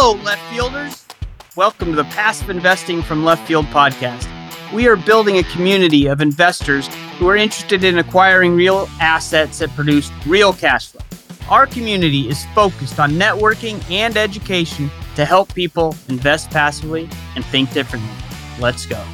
Hello, left fielders. Welcome to the Passive Investing from Left Field podcast. We are building a community of investors who are interested in acquiring real assets that produce real cash flow. Our community is focused on networking and education to help people invest passively and think differently. Let's go.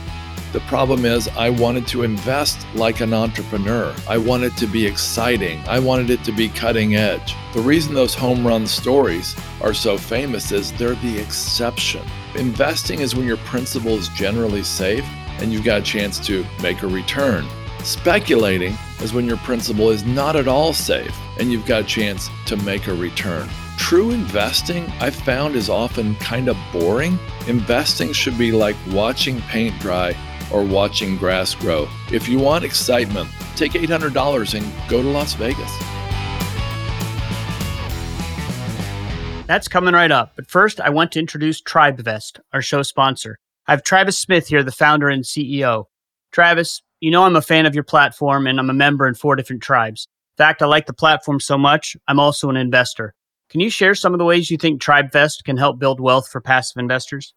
The problem is, I wanted to invest like an entrepreneur. I wanted to be exciting. I wanted it to be cutting edge. The reason those home run stories are so famous is they're the exception. Investing is when your principal is generally safe and you've got a chance to make a return. Speculating is when your principal is not at all safe and you've got a chance to make a return. True investing, I've found, is often kind of boring. Investing should be like watching paint dry or watching grass grow. If you want excitement, take $800 and go to Las Vegas. That's coming right up. But first, I want to introduce TribeVest, our show sponsor. I have Travis Smith here, the founder and CEO. Travis, you know I'm a fan of your platform and I'm a member in four different tribes. In fact, I like the platform so much, I'm also an investor. Can you share some of the ways you think TribeVest can help build wealth for passive investors?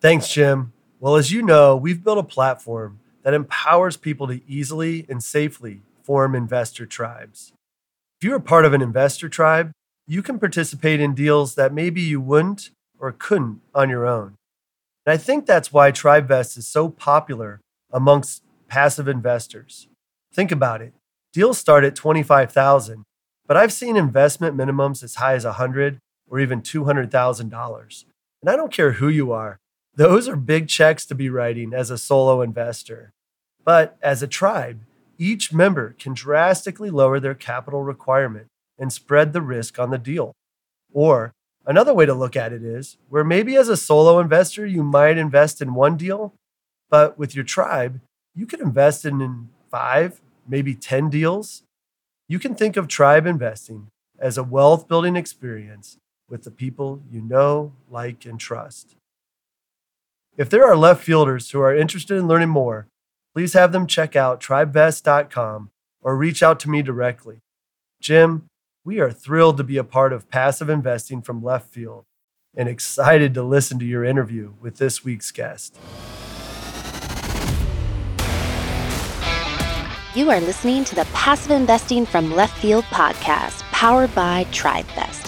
Thanks, Jim. Well, as you know, we've built a platform that empowers people to easily and safely form investor tribes. If you're a part of an investor tribe, you can participate in deals that maybe you wouldn't or couldn't on your own. And I think that's why TribeVest is so popular amongst passive investors. Think about it. Deals start at 25,000, but I've seen investment minimums as high as 100 or even $200,000. And I don't care who you are. Those are big checks to be writing as a solo investor. But as a tribe, each member can drastically lower their capital requirement and spread the risk on the deal. Or another way to look at it is where maybe as a solo investor, you might invest in one deal, but with your tribe, you could invest in five, maybe 10 deals. You can think of tribe investing as a wealth building experience with the people you know, like, and trust. If there are left fielders who are interested in learning more, please have them check out tribevest.com or reach out to me directly. Jim, we are thrilled to be a part of passive investing from left field and excited to listen to your interview with this week's guest. You are listening to the Passive Investing from Left Field podcast, powered by TribeVest.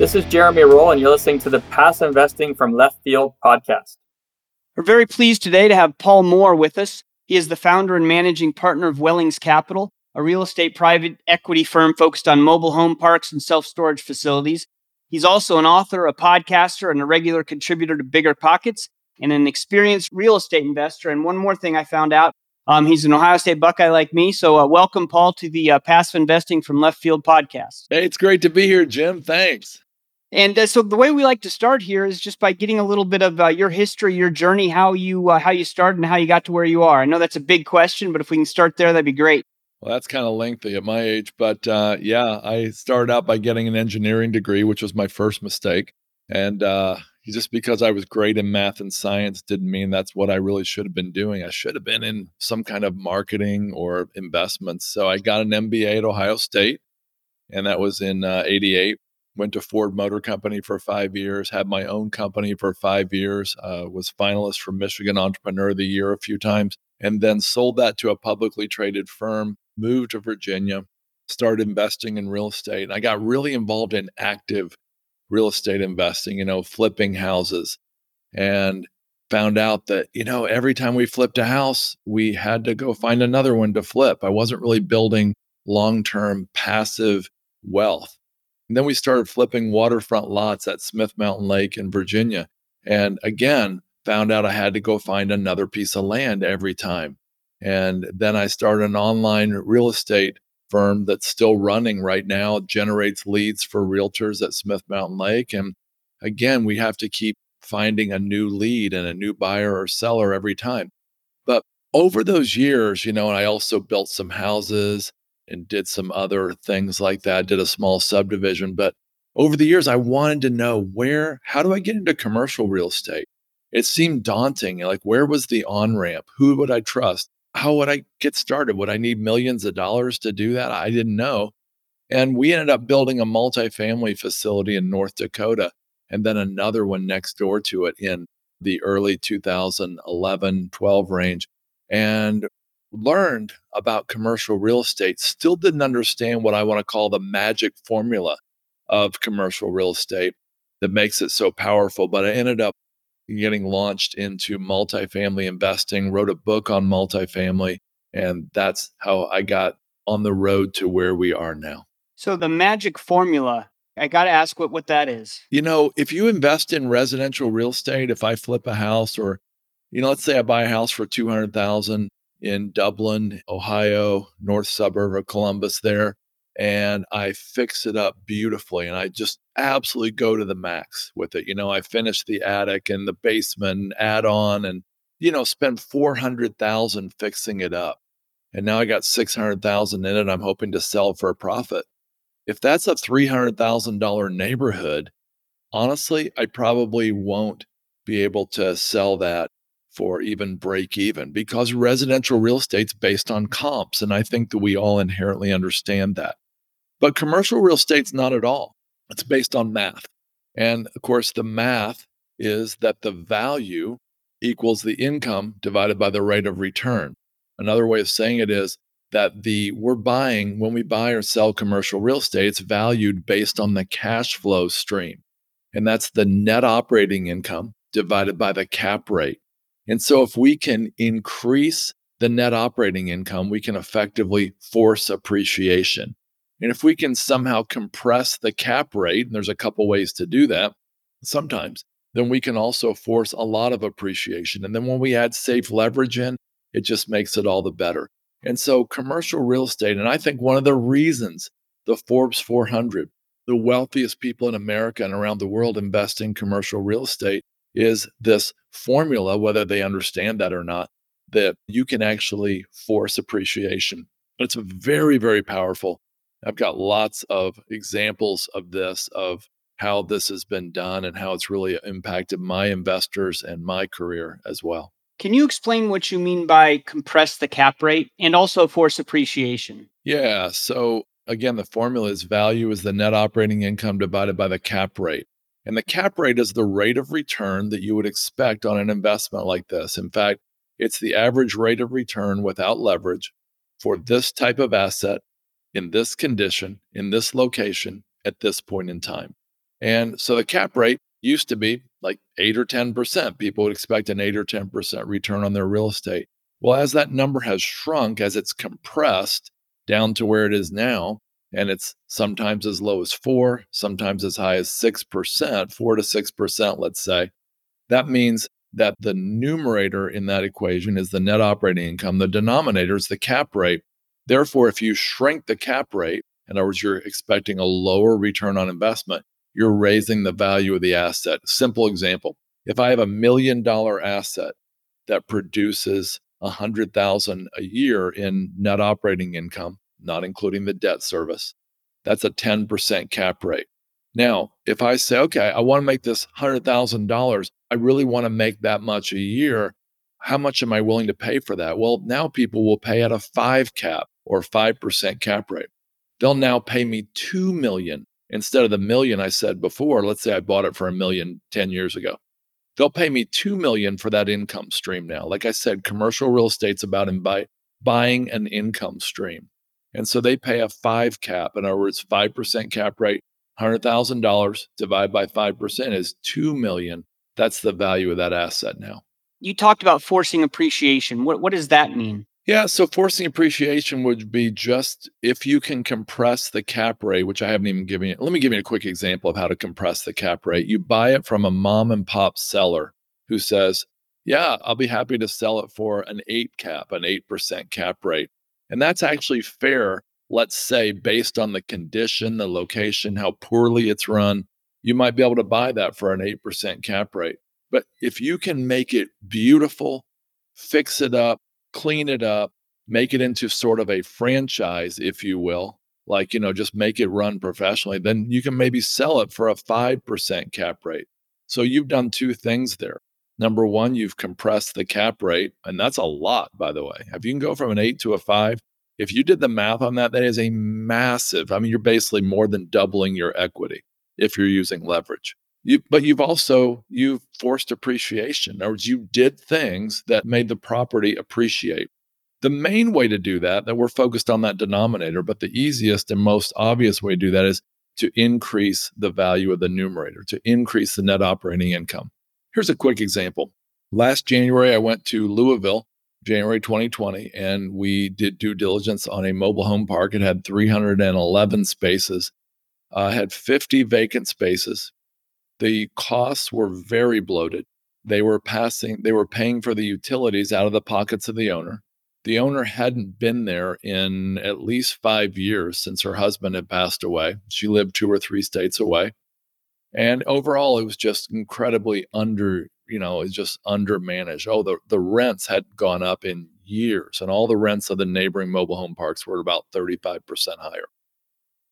This is Jeremy Roll, and you're listening to the Passive Investing from Left Field podcast. We're very pleased today to have Paul Moore with us. He is the founder and managing partner of Wellings Capital, a real estate private equity firm focused on mobile home parks and self storage facilities. He's also an author, a podcaster, and a regular contributor to Bigger Pockets, and an experienced real estate investor. And one more thing I found out um, he's an Ohio State Buckeye like me. So, uh, welcome, Paul, to the uh, Passive Investing from Left Field podcast. Hey, it's great to be here, Jim. Thanks. And uh, so the way we like to start here is just by getting a little bit of uh, your history, your journey, how you uh, how you started, and how you got to where you are. I know that's a big question, but if we can start there, that'd be great. Well, that's kind of lengthy at my age, but uh, yeah, I started out by getting an engineering degree, which was my first mistake, and uh, just because I was great in math and science didn't mean that's what I really should have been doing. I should have been in some kind of marketing or investments. So I got an MBA at Ohio State, and that was in '88 uh, went to Ford Motor Company for five years, had my own company for five years, uh, was finalist for Michigan Entrepreneur of the Year a few times, and then sold that to a publicly traded firm, moved to Virginia, started investing in real estate. And I got really involved in active real estate investing, you know, flipping houses, and found out that, you know, every time we flipped a house, we had to go find another one to flip. I wasn't really building long term passive wealth. And then we started flipping waterfront lots at Smith Mountain Lake in Virginia. And again, found out I had to go find another piece of land every time. And then I started an online real estate firm that's still running right now, generates leads for realtors at Smith Mountain Lake. And again, we have to keep finding a new lead and a new buyer or seller every time. But over those years, you know, and I also built some houses and did some other things like that, did a small subdivision. But over the years, I wanted to know where, how do I get into commercial real estate? It seemed daunting. Like, where was the on ramp? Who would I trust? How would I get started? Would I need millions of dollars to do that? I didn't know. And we ended up building a multifamily facility in North Dakota and then another one next door to it in the early 2011 12 range. And learned about commercial real estate, still didn't understand what I want to call the magic formula of commercial real estate that makes it so powerful. But I ended up getting launched into multifamily investing, wrote a book on multifamily, and that's how I got on the road to where we are now. So the magic formula, I got to ask what what that is. You know, if you invest in residential real estate, if I flip a house or you know, let's say I buy a house for 200,000 in Dublin, Ohio, north suburb of Columbus there, and I fix it up beautifully and I just absolutely go to the max with it. You know, I finish the attic and the basement add on and you know, spend 400,000 fixing it up. And now I got 600,000 in it. I'm hoping to sell for a profit. If that's a $300,000 neighborhood, honestly, I probably won't be able to sell that for even break even because residential real estate's based on comps. And I think that we all inherently understand that. But commercial real estate's not at all. It's based on math. And of course, the math is that the value equals the income divided by the rate of return. Another way of saying it is that the we're buying when we buy or sell commercial real estate, it's valued based on the cash flow stream. And that's the net operating income divided by the cap rate. And so, if we can increase the net operating income, we can effectively force appreciation. And if we can somehow compress the cap rate, and there's a couple ways to do that sometimes, then we can also force a lot of appreciation. And then when we add safe leverage in, it just makes it all the better. And so, commercial real estate, and I think one of the reasons the Forbes 400, the wealthiest people in America and around the world invest in commercial real estate, is this formula, whether they understand that or not, that you can actually force appreciation. It's very, very powerful. I've got lots of examples of this, of how this has been done and how it's really impacted my investors and my career as well. Can you explain what you mean by compress the cap rate and also force appreciation? Yeah. So, again, the formula is value is the net operating income divided by the cap rate. And the cap rate is the rate of return that you would expect on an investment like this. In fact, it's the average rate of return without leverage for this type of asset in this condition, in this location, at this point in time. And so the cap rate used to be like 8 or 10%. People would expect an 8 or 10% return on their real estate. Well, as that number has shrunk, as it's compressed down to where it is now, and it's sometimes as low as four, sometimes as high as 6%, four to 6%, let's say. That means that the numerator in that equation is the net operating income, the denominator is the cap rate. Therefore, if you shrink the cap rate, in other words, you're expecting a lower return on investment, you're raising the value of the asset. Simple example if I have a million dollar asset that produces a hundred thousand a year in net operating income, not including the debt service. That's a 10% cap rate. Now, if I say, okay, I want to make this $100,000, I really want to make that much a year. How much am I willing to pay for that? Well, now people will pay at a five cap or 5% cap rate. They'll now pay me 2 million instead of the million I said before. Let's say I bought it for a million 10 years ago. They'll pay me 2 million for that income stream now. Like I said, commercial real estate's about buy, buying an income stream. And so they pay a five cap. In other words, 5% cap rate, $100,000 divided by 5% is 2 million. That's the value of that asset now. You talked about forcing appreciation. What, what does that mean? Yeah, so forcing appreciation would be just if you can compress the cap rate, which I haven't even given you. Let me give you a quick example of how to compress the cap rate. You buy it from a mom and pop seller who says, Yeah, I'll be happy to sell it for an eight cap, an 8% cap rate. And that's actually fair, let's say, based on the condition, the location, how poorly it's run. you might be able to buy that for an 8% cap rate. But if you can make it beautiful, fix it up, clean it up, make it into sort of a franchise, if you will, like, you know, just make it run professionally, then you can maybe sell it for a 5% cap rate. So you've done two things there. Number one, you've compressed the cap rate, and that's a lot, by the way. If you can go from an eight to a five, if you did the math on that, that is a massive, I mean, you're basically more than doubling your equity if you're using leverage. You, but you've also you've forced appreciation. In other words, you did things that made the property appreciate. The main way to do that, that we're focused on that denominator, but the easiest and most obvious way to do that is to increase the value of the numerator, to increase the net operating income. Here's a quick example. Last January, I went to Louisville, January 2020, and we did due diligence on a mobile home park. It had 311 spaces, uh, had 50 vacant spaces. The costs were very bloated. They were passing, they were paying for the utilities out of the pockets of the owner the owner hadn't been there in at least five years since her husband had passed away. She lived two or three states away. And overall, it was just incredibly under, you know, it's just undermanaged. Oh, the, the rents had gone up in years, and all the rents of the neighboring mobile home parks were about 35% higher.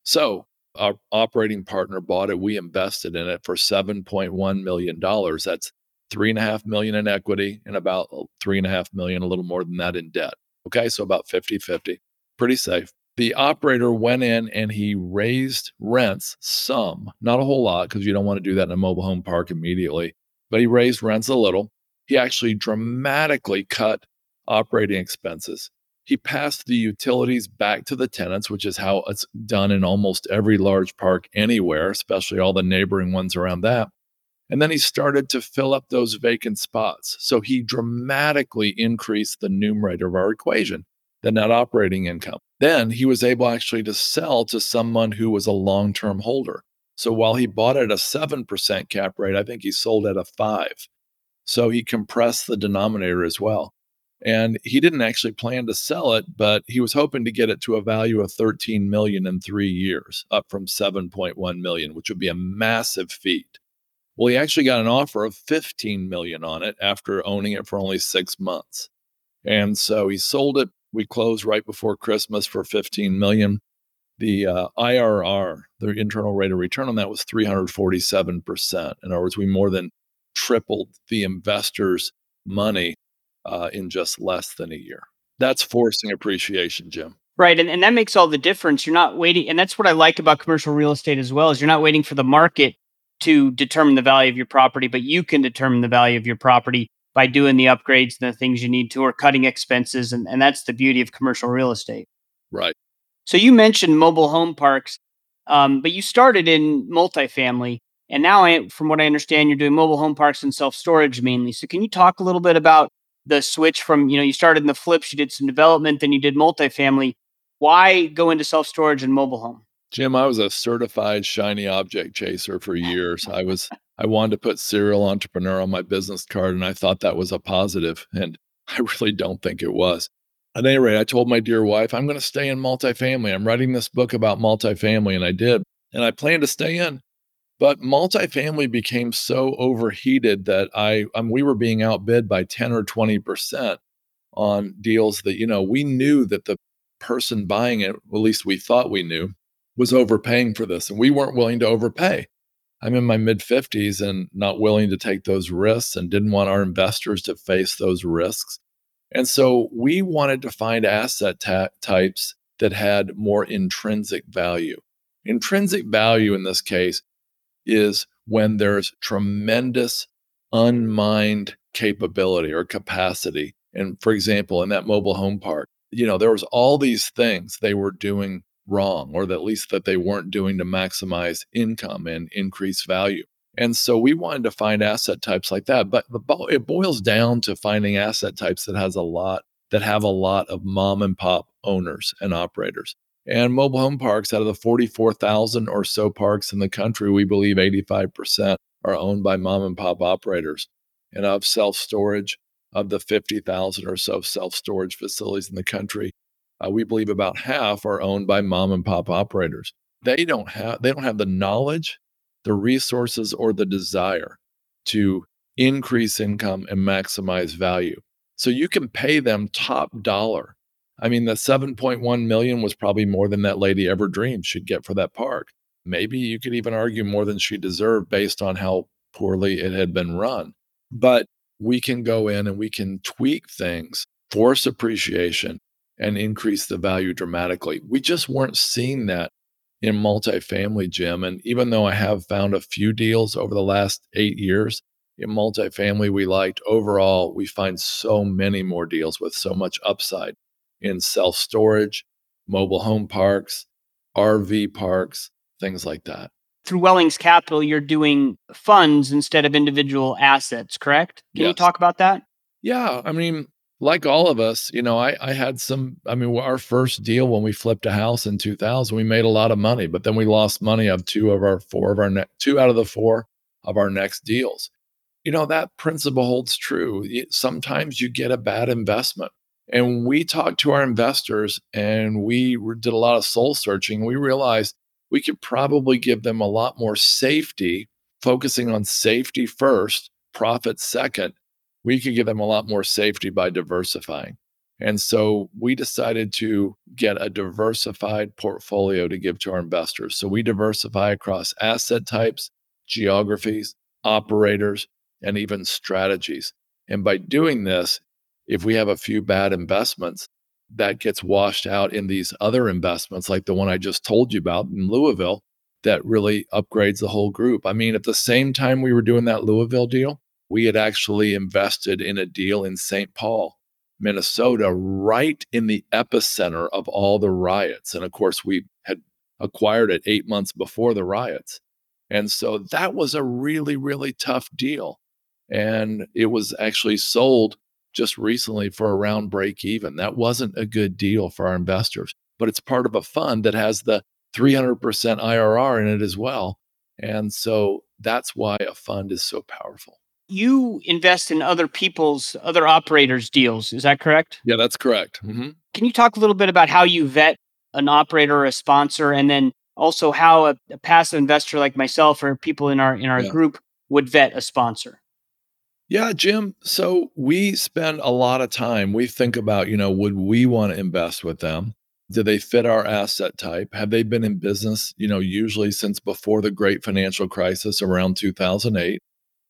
So our operating partner bought it. We invested in it for $7.1 million. That's three and a half million in equity and about three and a half million, a little more than that in debt. Okay, so about 50 50, pretty safe. The operator went in and he raised rents some, not a whole lot, because you don't want to do that in a mobile home park immediately, but he raised rents a little. He actually dramatically cut operating expenses. He passed the utilities back to the tenants, which is how it's done in almost every large park anywhere, especially all the neighboring ones around that. And then he started to fill up those vacant spots. So he dramatically increased the numerator of our equation, the net operating income. Then he was able actually to sell to someone who was a long term holder. So while he bought at a 7% cap rate, I think he sold at a 5. So he compressed the denominator as well. And he didn't actually plan to sell it, but he was hoping to get it to a value of 13 million in 3 years, up from 7.1 million, which would be a massive feat. Well, he actually got an offer of 15 million on it after owning it for only six months. And so he sold it. We closed right before Christmas for 15 million. The uh, IRR, the internal rate of return on that was 347%. In other words, we more than tripled the investor's money uh, in just less than a year. That's forcing appreciation, Jim. Right. And, and that makes all the difference. You're not waiting. And that's what I like about commercial real estate as well, is you're not waiting for the market to determine the value of your property, but you can determine the value of your property by doing the upgrades and the things you need to or cutting expenses. And, and that's the beauty of commercial real estate. Right. So you mentioned mobile home parks, um, but you started in multifamily. And now, I, from what I understand, you're doing mobile home parks and self storage mainly. So can you talk a little bit about the switch from, you know, you started in the flips, you did some development, then you did multifamily. Why go into self storage and mobile home? Jim, I was a certified shiny object chaser for years. I was I wanted to put serial entrepreneur on my business card and I thought that was a positive and I really don't think it was. At any rate, I told my dear wife, I'm going to stay in multifamily. I'm writing this book about multifamily and I did. And I planned to stay in. But multifamily became so overheated that I um, we were being outbid by 10 or 20% on deals that, you know, we knew that the person buying it, at least we thought we knew, was overpaying for this, and we weren't willing to overpay. I'm in my mid 50s and not willing to take those risks and didn't want our investors to face those risks. And so we wanted to find asset ta- types that had more intrinsic value. Intrinsic value in this case is when there's tremendous unmined capability or capacity. And for example, in that mobile home park, you know, there was all these things they were doing wrong, or at least that they weren't doing to maximize income and increase value. And so we wanted to find asset types like that. But the, it boils down to finding asset types that has a lot that have a lot of mom and pop owners and operators. And mobile home parks, out of the 44,000 or so parks in the country, we believe 85% are owned by mom and pop operators. And of self storage, of the 50,000 or so self storage facilities in the country, uh, we believe about half are owned by mom and pop operators. They don't have they don't have the knowledge, the resources or the desire to increase income and maximize value. So you can pay them top dollar. I mean, the 7.1 million was probably more than that lady ever dreamed she'd get for that park. Maybe you could even argue more than she deserved based on how poorly it had been run. But we can go in and we can tweak things, force appreciation, and increase the value dramatically. We just weren't seeing that in multifamily, Jim. And even though I have found a few deals over the last eight years in multifamily we liked, overall, we find so many more deals with so much upside in self storage, mobile home parks, RV parks, things like that. Through Wellings Capital, you're doing funds instead of individual assets, correct? Can yes. you talk about that? Yeah. I mean, like all of us, you know, I, I had some, I mean, our first deal when we flipped a house in 2000, we made a lot of money, but then we lost money of two of our four of our ne- two out of the four of our next deals. You know, that principle holds true. Sometimes you get a bad investment. And we talked to our investors and we did a lot of soul searching. We realized we could probably give them a lot more safety, focusing on safety first, profit second, we could give them a lot more safety by diversifying. And so we decided to get a diversified portfolio to give to our investors. So we diversify across asset types, geographies, operators, and even strategies. And by doing this, if we have a few bad investments, that gets washed out in these other investments, like the one I just told you about in Louisville, that really upgrades the whole group. I mean, at the same time we were doing that Louisville deal, we had actually invested in a deal in St. Paul, Minnesota, right in the epicenter of all the riots. And of course, we had acquired it eight months before the riots. And so that was a really, really tough deal. And it was actually sold just recently for around break even. That wasn't a good deal for our investors, but it's part of a fund that has the 300% IRR in it as well. And so that's why a fund is so powerful you invest in other people's other operators deals is that correct? Yeah that's correct. Mm-hmm. can you talk a little bit about how you vet an operator or a sponsor and then also how a, a passive investor like myself or people in our in our yeah. group would vet a sponsor? Yeah jim so we spend a lot of time we think about you know would we want to invest with them? Do they fit our asset type? Have they been in business you know usually since before the great financial crisis around 2008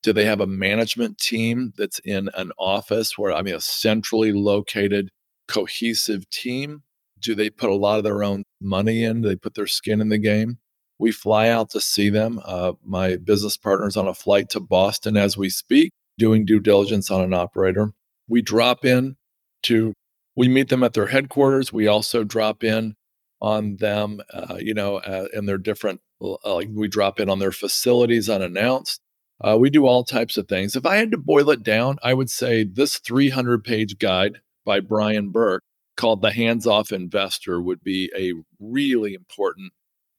do they have a management team that's in an office where, I mean, a centrally located, cohesive team? Do they put a lot of their own money in? Do they put their skin in the game? We fly out to see them. Uh, my business partner's on a flight to Boston as we speak, doing due diligence on an operator. We drop in to, we meet them at their headquarters. We also drop in on them, uh, you know, uh, in their different, uh, like we drop in on their facilities unannounced. Uh, we do all types of things. If I had to boil it down, I would say this 300 page guide by Brian Burke called The Hands Off Investor would be a really important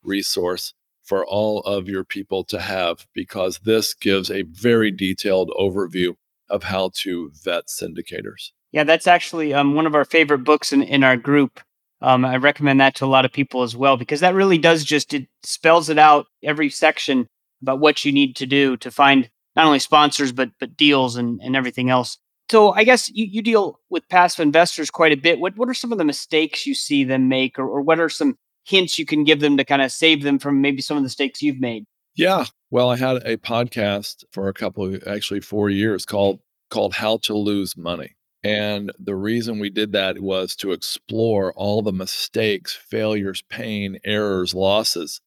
resource for all of your people to have because this gives a very detailed overview of how to vet syndicators. Yeah, that's actually um, one of our favorite books in, in our group. Um, I recommend that to a lot of people as well because that really does just it spells it out every section about what you need to do to find not only sponsors but but deals and, and everything else. So I guess you, you deal with passive investors quite a bit. What what are some of the mistakes you see them make or, or what are some hints you can give them to kind of save them from maybe some of the mistakes you've made? Yeah. Well, I had a podcast for a couple of actually four years called called How to Lose Money. And the reason we did that was to explore all the mistakes, failures, pain, errors, losses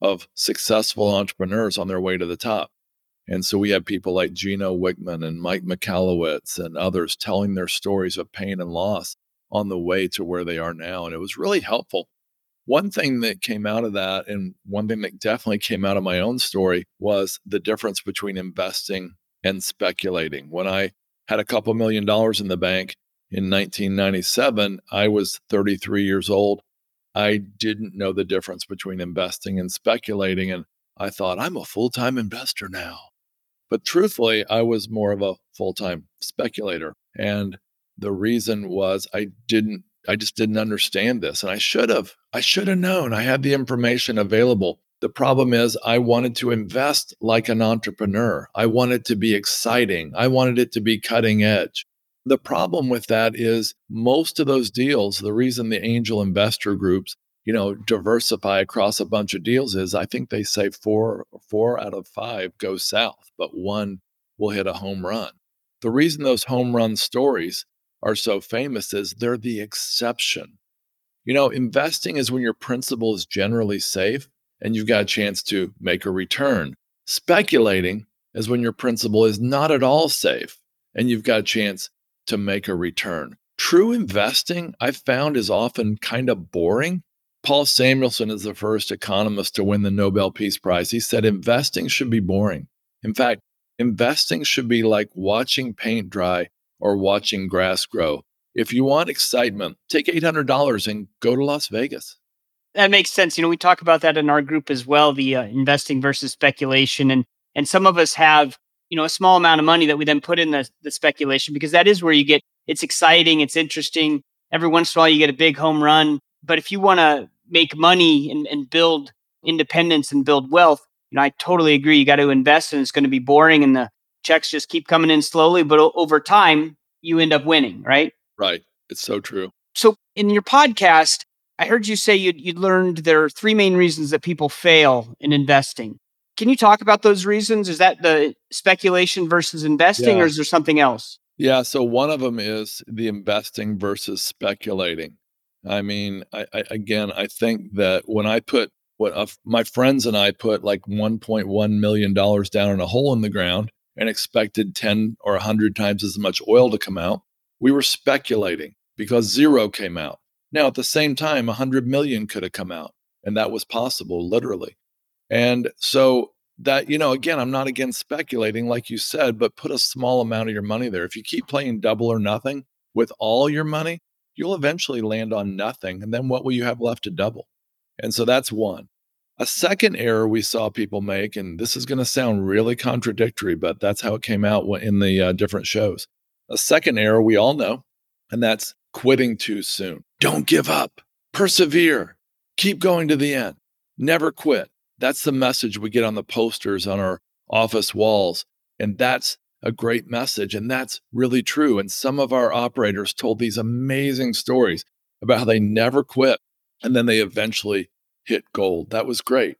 of successful entrepreneurs on their way to the top. And so we have people like Gino Wickman and Mike Michalowicz and others telling their stories of pain and loss on the way to where they are now. And it was really helpful. One thing that came out of that, and one thing that definitely came out of my own story, was the difference between investing and speculating. When I had a couple million dollars in the bank in 1997, I was 33 years old. I didn't know the difference between investing and speculating. And I thought, I'm a full time investor now. But truthfully, I was more of a full time speculator. And the reason was I didn't, I just didn't understand this. And I should have, I should have known. I had the information available The problem is, I wanted to invest like an entrepreneur. I wanted to be exciting. I wanted it to be cutting edge. The problem with that is most of those deals, the reason the angel investor groups, you know, diversify across a bunch of deals is I think they say four four out of five go south, but one will hit a home run. The reason those home run stories are so famous is they're the exception. You know, investing is when your principal is generally safe and you've got a chance to make a return. Speculating is when your principal is not at all safe and you've got a chance to make a return. True investing, I've found, is often kind of boring. Paul Samuelson is the first economist to win the Nobel Peace Prize. He said investing should be boring. In fact, investing should be like watching paint dry or watching grass grow. If you want excitement, take $800 and go to Las Vegas that makes sense. You know, we talk about that in our group as well, the uh, investing versus speculation, and and some of us have you know a small amount of money that we then put in the the speculation because that is where you get it's exciting, it's interesting. Every once in a while, you get a big home run. But if you want to make money and, and build independence and build wealth, you know, I totally agree. You got to invest, and it's going to be boring, and the checks just keep coming in slowly. But o- over time, you end up winning, right? Right. It's so true. So in your podcast, I heard you say you you learned there are three main reasons that people fail in investing. Can you talk about those reasons? Is that the speculation versus investing, yeah. or is there something else? Yeah. So one of them is the investing versus speculating. I mean, I, I again, I think that when I put what uh, my friends and I put like 1.1 million dollars down in a hole in the ground and expected 10 or 100 times as much oil to come out, we were speculating because zero came out. Now, at the same time, 100 million could have come out, and that was possible, literally. And so, that, you know, again, I'm not against speculating, like you said, but put a small amount of your money there. If you keep playing double or nothing with all your money, you'll eventually land on nothing. And then what will you have left to double? And so that's one. A second error we saw people make, and this is going to sound really contradictory, but that's how it came out in the uh, different shows. A second error we all know, and that's quitting too soon. Don't give up. Persevere. Keep going to the end. Never quit. That's the message we get on the posters on our office walls. And that's a great message. And that's really true. And some of our operators told these amazing stories about how they never quit and then they eventually hit gold. That was great.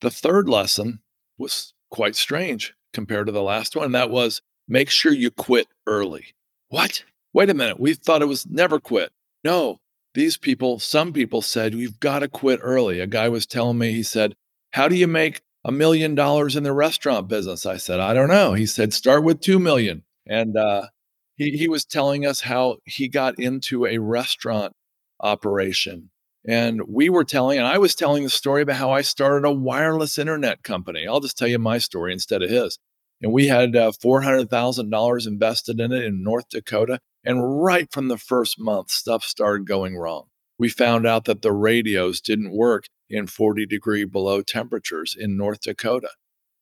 The third lesson was quite strange compared to the last one. And that was make sure you quit early. What? wait a minute, we thought it was never quit. No, these people, some people said, you've got to quit early. A guy was telling me, he said, How do you make a million dollars in the restaurant business? I said, I don't know. He said, Start with 2 million. And uh, he, he was telling us how he got into a restaurant operation. And we were telling, and I was telling the story about how I started a wireless internet company. I'll just tell you my story instead of his. And we had uh, $400,000 invested in it in North Dakota. And right from the first month, stuff started going wrong. We found out that the radios didn't work in 40 degree below temperatures in North Dakota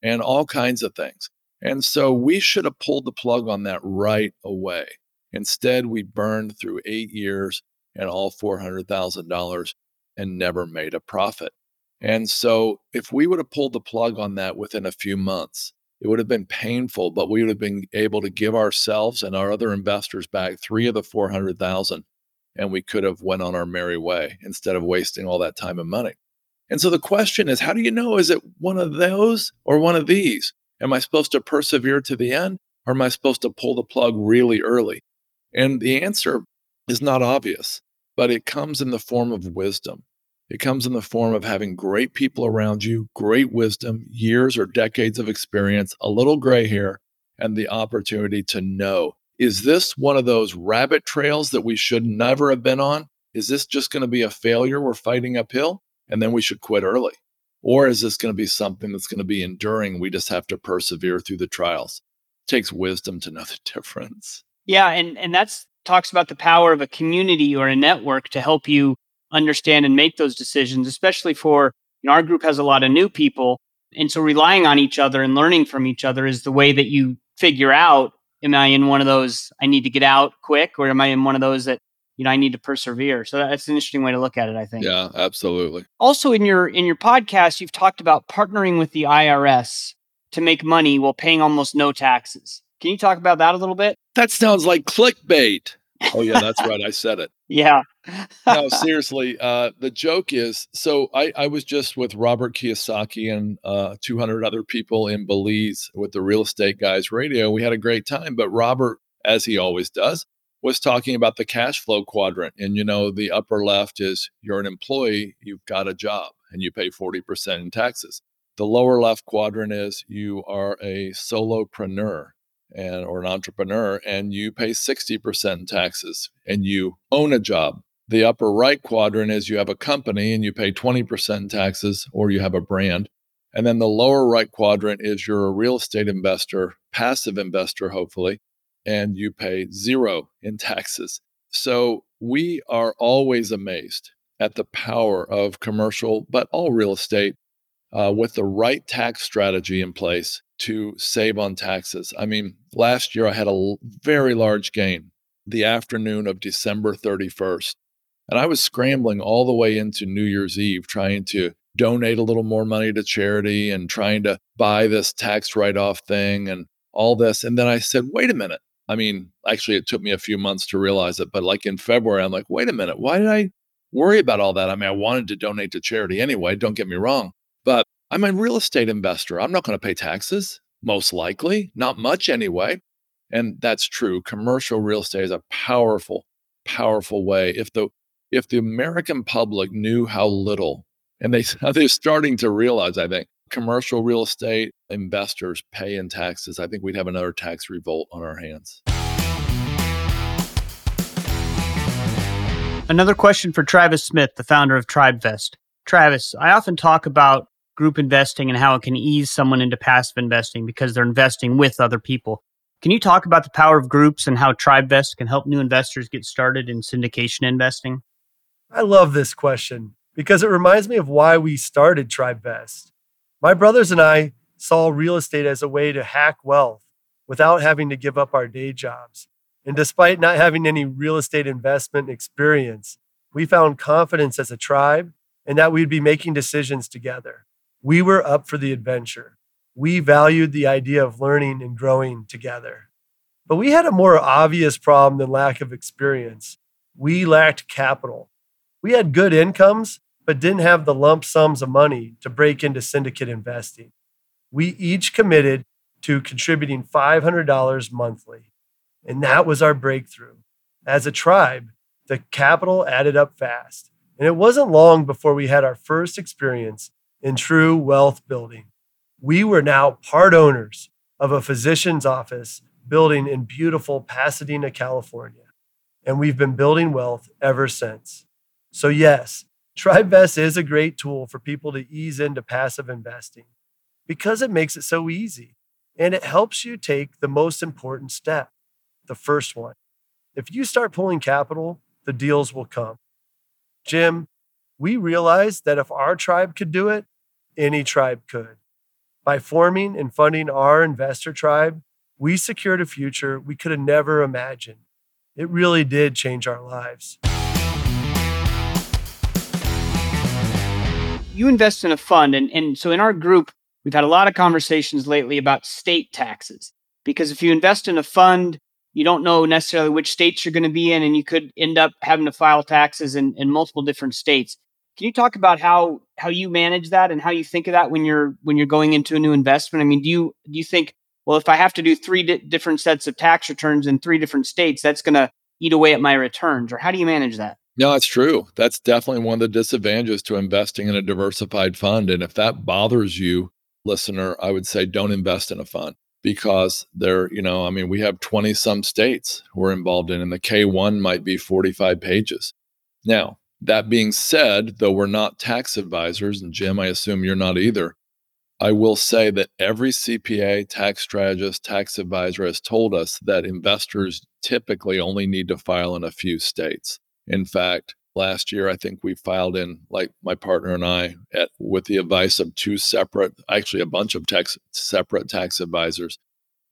and all kinds of things. And so we should have pulled the plug on that right away. Instead, we burned through eight years and all $400,000 and never made a profit. And so if we would have pulled the plug on that within a few months, it would have been painful, but we would have been able to give ourselves and our other investors back three of the 400,000 and we could have went on our merry way instead of wasting all that time and money. And so the question is, how do you know is it one of those or one of these? Am I supposed to persevere to the end or am I supposed to pull the plug really early? And the answer is not obvious, but it comes in the form of wisdom. It comes in the form of having great people around you, great wisdom, years or decades of experience, a little gray hair, and the opportunity to know is this one of those rabbit trails that we should never have been on? Is this just going to be a failure we're fighting uphill and then we should quit early? Or is this going to be something that's going to be enduring? We just have to persevere through the trials. It takes wisdom to know the difference. Yeah, and and that's talks about the power of a community or a network to help you understand and make those decisions, especially for you know, our group has a lot of new people. And so relying on each other and learning from each other is the way that you figure out am I in one of those I need to get out quick or am I in one of those that you know, I need to persevere. So that's an interesting way to look at it, I think. Yeah, absolutely. Also in your in your podcast, you've talked about partnering with the IRS to make money while paying almost no taxes. Can you talk about that a little bit? That sounds like clickbait. Oh yeah, that's right. I said it. Yeah. no, seriously. Uh, the joke is, so I, I was just with Robert Kiyosaki and uh, 200 other people in Belize with the Real Estate Guys Radio. We had a great time, but Robert, as he always does, was talking about the cash flow quadrant. And you know, the upper left is you're an employee, you've got a job, and you pay 40% in taxes. The lower left quadrant is you are a solopreneur and or an entrepreneur and you pay 60% in taxes and you own a job. The upper right quadrant is you have a company and you pay 20% in taxes or you have a brand. And then the lower right quadrant is you're a real estate investor, passive investor, hopefully, and you pay zero in taxes. So we are always amazed at the power of commercial, but all real estate uh, with the right tax strategy in place to save on taxes. I mean, last year I had a very large gain the afternoon of December 31st. And I was scrambling all the way into New Year's Eve trying to donate a little more money to charity and trying to buy this tax write off thing and all this. And then I said, wait a minute. I mean, actually, it took me a few months to realize it, but like in February, I'm like, wait a minute, why did I worry about all that? I mean, I wanted to donate to charity anyway, don't get me wrong, but I'm a real estate investor. I'm not going to pay taxes, most likely, not much anyway. And that's true. Commercial real estate is a powerful, powerful way. If the if the American public knew how little, and they they're starting to realize, I think, commercial real estate investors pay in taxes, I think we'd have another tax revolt on our hands. Another question for Travis Smith, the founder of TribeVest. Travis, I often talk about group investing and how it can ease someone into passive investing because they're investing with other people. Can you talk about the power of groups and how TribeVest can help new investors get started in syndication investing? I love this question because it reminds me of why we started TribeVest. My brothers and I saw real estate as a way to hack wealth without having to give up our day jobs. And despite not having any real estate investment experience, we found confidence as a tribe and that we'd be making decisions together. We were up for the adventure. We valued the idea of learning and growing together. But we had a more obvious problem than lack of experience. We lacked capital. We had good incomes, but didn't have the lump sums of money to break into syndicate investing. We each committed to contributing $500 monthly. And that was our breakthrough. As a tribe, the capital added up fast. And it wasn't long before we had our first experience in true wealth building. We were now part owners of a physician's office building in beautiful Pasadena, California. And we've been building wealth ever since. So, yes, TribeVest is a great tool for people to ease into passive investing because it makes it so easy and it helps you take the most important step the first one. If you start pulling capital, the deals will come. Jim, we realized that if our tribe could do it, any tribe could. By forming and funding our investor tribe, we secured a future we could have never imagined. It really did change our lives. You invest in a fund, and, and so in our group, we've had a lot of conversations lately about state taxes. Because if you invest in a fund, you don't know necessarily which states you're going to be in, and you could end up having to file taxes in, in multiple different states. Can you talk about how how you manage that and how you think of that when you're when you're going into a new investment? I mean, do you do you think, well, if I have to do three di- different sets of tax returns in three different states, that's going to eat away at my returns, or how do you manage that? No, it's true. That's definitely one of the disadvantages to investing in a diversified fund. And if that bothers you, listener, I would say don't invest in a fund because there, you know, I mean, we have 20 some states we're involved in, and the K1 might be 45 pages. Now, that being said, though we're not tax advisors, and Jim, I assume you're not either, I will say that every CPA, tax strategist, tax advisor has told us that investors typically only need to file in a few states. In fact, last year, I think we filed in, like my partner and I, at, with the advice of two separate, actually a bunch of tax, separate tax advisors,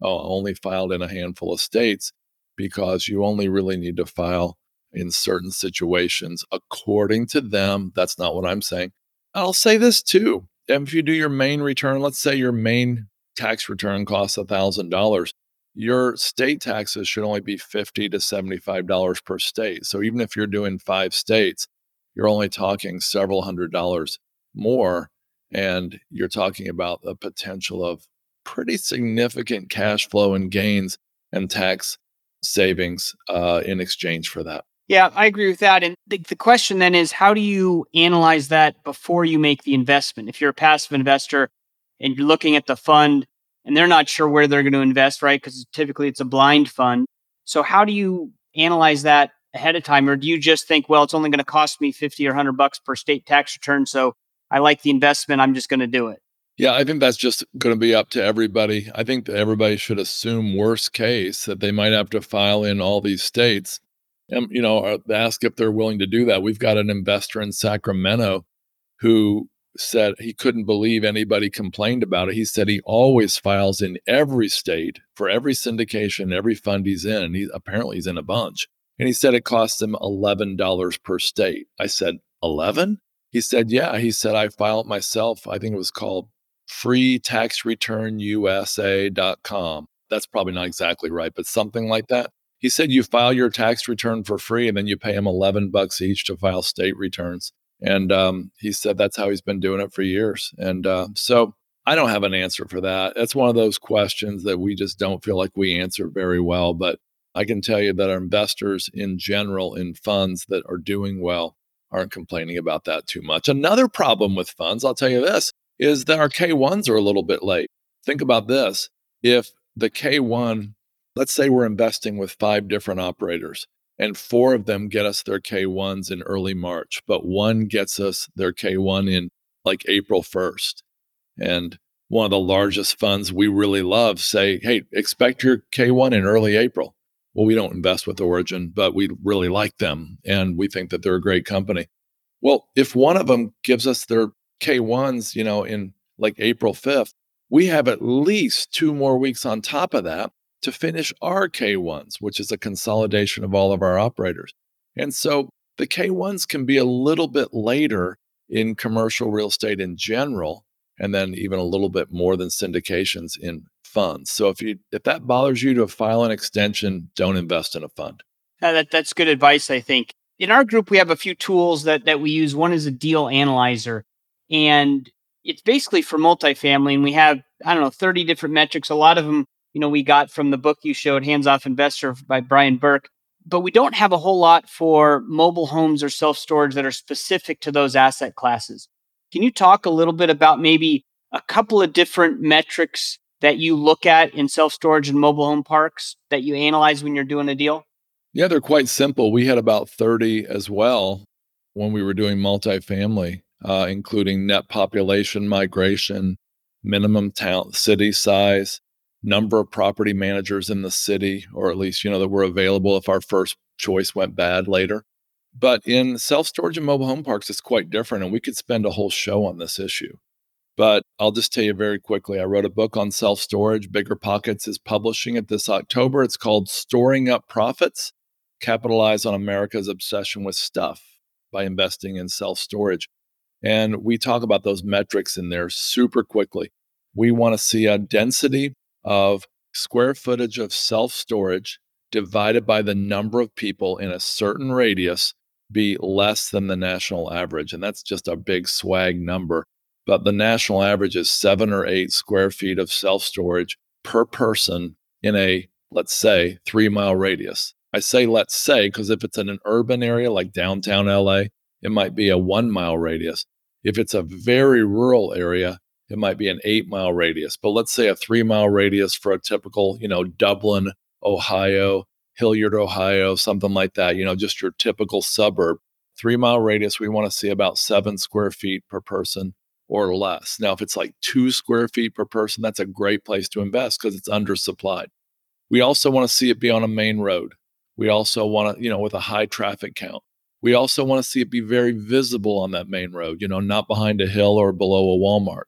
uh, only filed in a handful of states because you only really need to file in certain situations according to them. That's not what I'm saying. I'll say this too. If you do your main return, let's say your main tax return costs $1,000, your state taxes should only be 50 to $75 per state. So even if you're doing five states, you're only talking several hundred dollars more. And you're talking about the potential of pretty significant cash flow and gains and tax savings uh, in exchange for that. Yeah, I agree with that. And the, the question then is how do you analyze that before you make the investment? If you're a passive investor and you're looking at the fund and they're not sure where they're going to invest, right? Because typically it's a blind fund. So, how do you analyze that ahead of time? Or do you just think, well, it's only going to cost me 50 or 100 bucks per state tax return. So, I like the investment. I'm just going to do it. Yeah, I think that's just going to be up to everybody. I think that everybody should assume worst case that they might have to file in all these states and you know uh, ask if they're willing to do that. We've got an investor in Sacramento who said he couldn't believe anybody complained about it. He said he always files in every state for every syndication, every fund he's in. He apparently he's in a bunch. And he said it costs him $11 per state. I said, 11? He said, yeah. He said, I file it myself. I think it was called freetaxreturnusa.com. That's probably not exactly right, but something like that. He said you file your tax return for free and then you pay him 11 bucks each to file state returns. And um, he said that's how he's been doing it for years. And uh, so I don't have an answer for that. That's one of those questions that we just don't feel like we answer very well. But I can tell you that our investors in general in funds that are doing well aren't complaining about that too much. Another problem with funds, I'll tell you this, is that our K1s are a little bit late. Think about this. If the K1, let's say we're investing with five different operators, and four of them get us their K1s in early March, but one gets us their K1 in like April 1st. And one of the largest funds we really love say, hey, expect your K1 in early April. Well, we don't invest with Origin, but we really like them and we think that they're a great company. Well, if one of them gives us their K1s, you know, in like April 5th, we have at least two more weeks on top of that to finish our K1s, which is a consolidation of all of our operators. And so the K1s can be a little bit later in commercial real estate in general, and then even a little bit more than syndications in funds. So if you if that bothers you to file an extension, don't invest in a fund. That, that's good advice, I think. In our group, we have a few tools that that we use. One is a deal analyzer, and it's basically for multifamily. And we have I don't know 30 different metrics. A lot of them you know we got from the book you showed hands off investor by brian burke but we don't have a whole lot for mobile homes or self storage that are specific to those asset classes. Can you talk a little bit about maybe a couple of different metrics that you look at in self storage and mobile home parks that you analyze when you're doing a deal? Yeah they're quite simple. We had about 30 as well when we were doing multifamily uh, including net population migration minimum town city size number of property managers in the city, or at least, you know, that were available if our first choice went bad later. But in self storage and mobile home parks, it's quite different. And we could spend a whole show on this issue. But I'll just tell you very quickly I wrote a book on self storage. Bigger Pockets is publishing it this October. It's called Storing Up Profits Capitalize on America's Obsession with Stuff by Investing in Self Storage. And we talk about those metrics in there super quickly. We want to see a density of square footage of self storage divided by the number of people in a certain radius be less than the national average. And that's just a big swag number. But the national average is seven or eight square feet of self storage per person in a, let's say, three mile radius. I say let's say because if it's in an urban area like downtown LA, it might be a one mile radius. If it's a very rural area, it might be an eight mile radius, but let's say a three mile radius for a typical, you know, Dublin, Ohio, Hilliard, Ohio, something like that, you know, just your typical suburb. Three mile radius, we want to see about seven square feet per person or less. Now, if it's like two square feet per person, that's a great place to invest because it's undersupplied. We also want to see it be on a main road. We also want to, you know, with a high traffic count. We also want to see it be very visible on that main road, you know, not behind a hill or below a Walmart.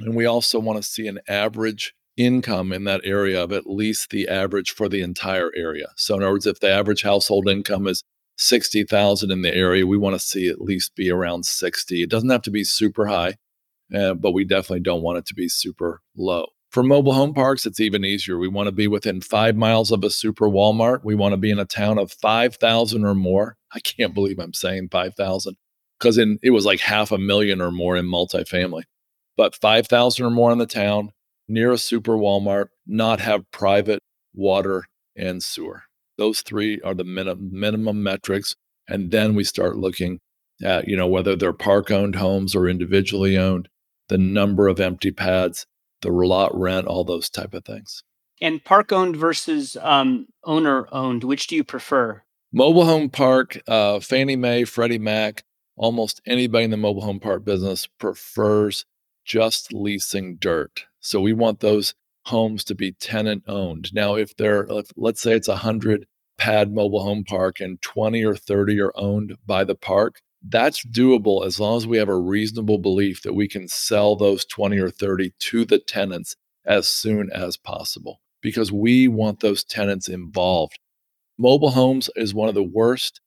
And we also want to see an average income in that area of at least the average for the entire area. So, in other words, if the average household income is 60,000 in the area. We want to see at least be around 60. It doesn't have to be super high, uh, but we definitely don't want it to be super low. For mobile home parks, it's even easier. We want to be within five miles of a super Walmart. We want to be in a town of 5,000 or more. I can't believe I'm saying 5,000 because it was like half a million or more in multifamily. But 5,000 or more in the town, near a super Walmart, not have private water and sewer. Those three are the minimum minimum metrics. And then we start looking at, you know, whether they're park owned homes or individually owned, the number of empty pads, the lot rent, all those type of things. And park owned versus um, owner owned, which do you prefer? Mobile home park, uh, Fannie Mae, Freddie Mac, almost anybody in the mobile home park business prefers just leasing dirt. So we want those homes to be tenant owned. Now, if they're, if, let's say it's a 100 pad mobile home park and 20 or 30 are owned by the park, that's doable as long as we have a reasonable belief that we can sell those 20 or 30 to the tenants as soon as possible because we want those tenants involved. Mobile homes is one of the worst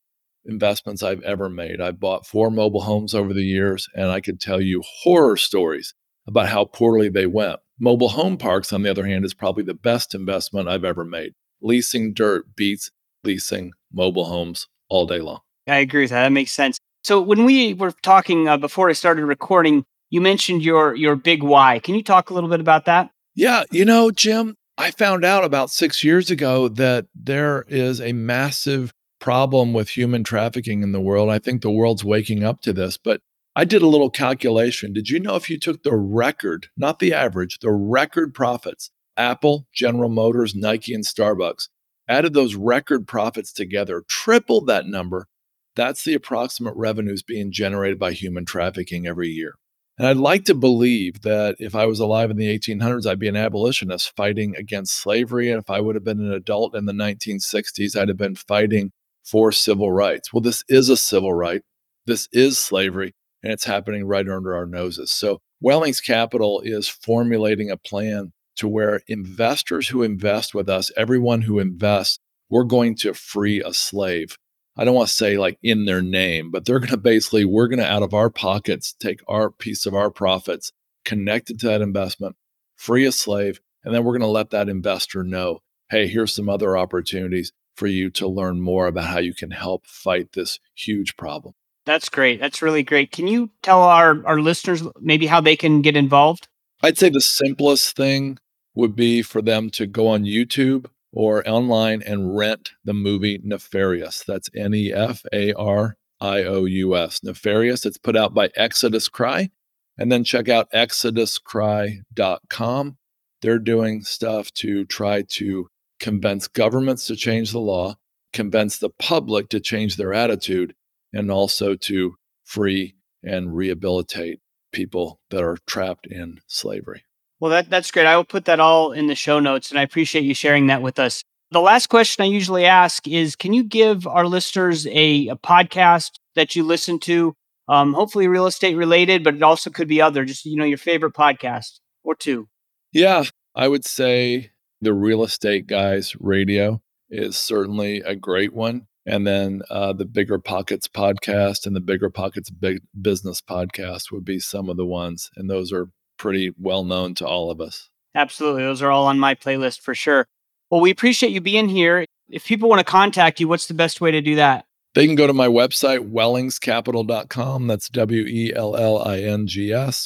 investments I've ever made. I've bought four mobile homes over the years, and I could tell you horror stories about how poorly they went. Mobile home parks, on the other hand, is probably the best investment I've ever made. Leasing dirt beats leasing mobile homes all day long. I agree with that. That makes sense. So when we were talking uh, before I started recording, you mentioned your your big why. Can you talk a little bit about that? Yeah, you know, Jim, I found out about 6 years ago that there is a massive problem with human trafficking in the world. I think the world's waking up to this, but I did a little calculation. Did you know if you took the record, not the average, the record profits, Apple, General Motors, Nike, and Starbucks, added those record profits together, tripled that number, that's the approximate revenues being generated by human trafficking every year. And I'd like to believe that if I was alive in the 1800s, I'd be an abolitionist fighting against slavery. And if I would have been an adult in the 1960s, I'd have been fighting for civil rights. Well, this is a civil right. This is slavery and it's happening right under our noses. So, Wellings Capital is formulating a plan to where investors who invest with us, everyone who invests, we're going to free a slave. I don't want to say like in their name, but they're going to basically, we're going to out of our pockets take our piece of our profits connected to that investment, free a slave, and then we're going to let that investor know hey, here's some other opportunities for you to learn more about how you can help fight this huge problem. That's great. That's really great. Can you tell our, our listeners maybe how they can get involved? I'd say the simplest thing would be for them to go on YouTube or online and rent the movie Nefarious. That's N E F A R I O U S. Nefarious. It's put out by Exodus Cry. And then check out exoduscry.com. They're doing stuff to try to convince governments to change the law, convince the public to change their attitude, and also to free and rehabilitate people that are trapped in slavery. Well, that, that's great. I will put that all in the show notes, and I appreciate you sharing that with us. The last question I usually ask is Can you give our listeners a, a podcast that you listen to? Um, hopefully, real estate related, but it also could be other, just, you know, your favorite podcast or two. Yeah, I would say the Real Estate Guys radio is certainly a great one and then uh, the bigger pockets podcast and the bigger pockets big business podcast would be some of the ones and those are pretty well known to all of us. Absolutely those are all on my playlist for sure. Well we appreciate you being here. If people want to contact you what's the best way to do that? They can go to my website wellingscapital.com that's w-e-l-l-i-n-g-s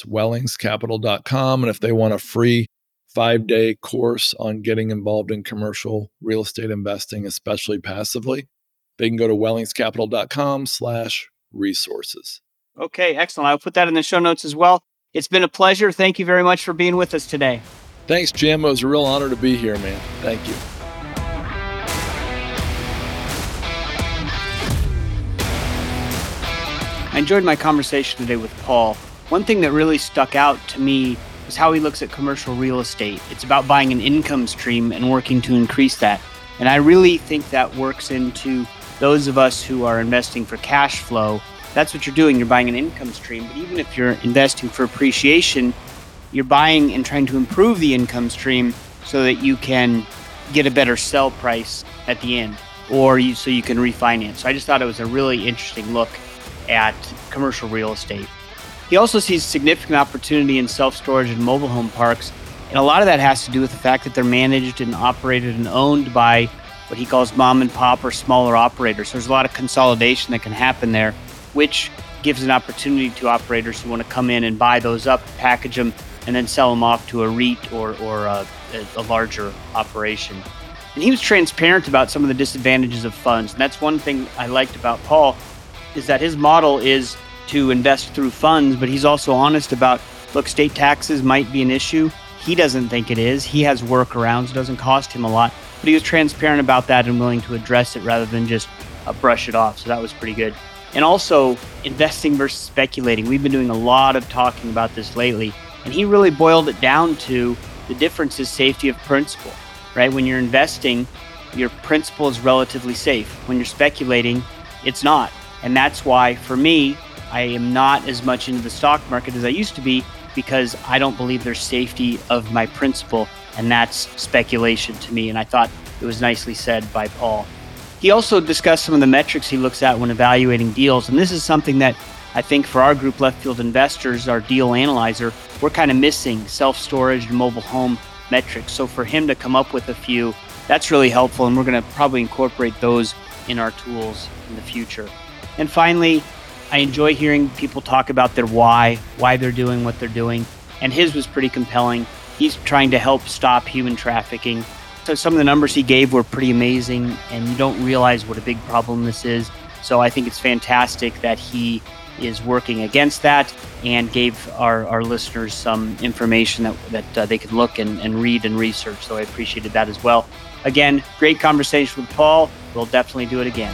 wellingscapital.com and if they want a free five day course on getting involved in commercial real estate investing especially passively they can go to wellingscapital.com slash resources. Okay, excellent. I'll put that in the show notes as well. It's been a pleasure. Thank you very much for being with us today. Thanks, Jim. It was a real honor to be here, man. Thank you. I enjoyed my conversation today with Paul. One thing that really stuck out to me was how he looks at commercial real estate. It's about buying an income stream and working to increase that. And I really think that works into those of us who are investing for cash flow, that's what you're doing. You're buying an income stream. But even if you're investing for appreciation, you're buying and trying to improve the income stream so that you can get a better sell price at the end. or you, so you can refinance. So I just thought it was a really interesting look at commercial real estate. He also sees significant opportunity in self storage and mobile home parks. And a lot of that has to do with the fact that they're managed and operated and owned by what he calls mom and pop or smaller operators. So there's a lot of consolidation that can happen there, which gives an opportunity to operators who want to come in and buy those up, package them, and then sell them off to a REIT or, or a, a larger operation. And he was transparent about some of the disadvantages of funds. And that's one thing I liked about Paul is that his model is to invest through funds, but he's also honest about look, state taxes might be an issue. He doesn't think it is. He has workarounds, it doesn't cost him a lot. But he was transparent about that and willing to address it rather than just uh, brush it off. So that was pretty good. And also, investing versus speculating. We've been doing a lot of talking about this lately. And he really boiled it down to the difference is safety of principal, right? When you're investing, your principal is relatively safe. When you're speculating, it's not. And that's why, for me, I am not as much into the stock market as I used to be because I don't believe there's safety of my principal, and that's speculation to me. And I thought it was nicely said by Paul. He also discussed some of the metrics he looks at when evaluating deals, and this is something that I think for our group, Left Field Investors, our deal analyzer, we're kind of missing self storage and mobile home metrics. So for him to come up with a few, that's really helpful, and we're going to probably incorporate those in our tools in the future. And finally, I enjoy hearing people talk about their why, why they're doing what they're doing. And his was pretty compelling. He's trying to help stop human trafficking. So some of the numbers he gave were pretty amazing, and you don't realize what a big problem this is. So I think it's fantastic that he is working against that and gave our, our listeners some information that, that uh, they could look and, and read and research. So I appreciated that as well. Again, great conversation with Paul. We'll definitely do it again.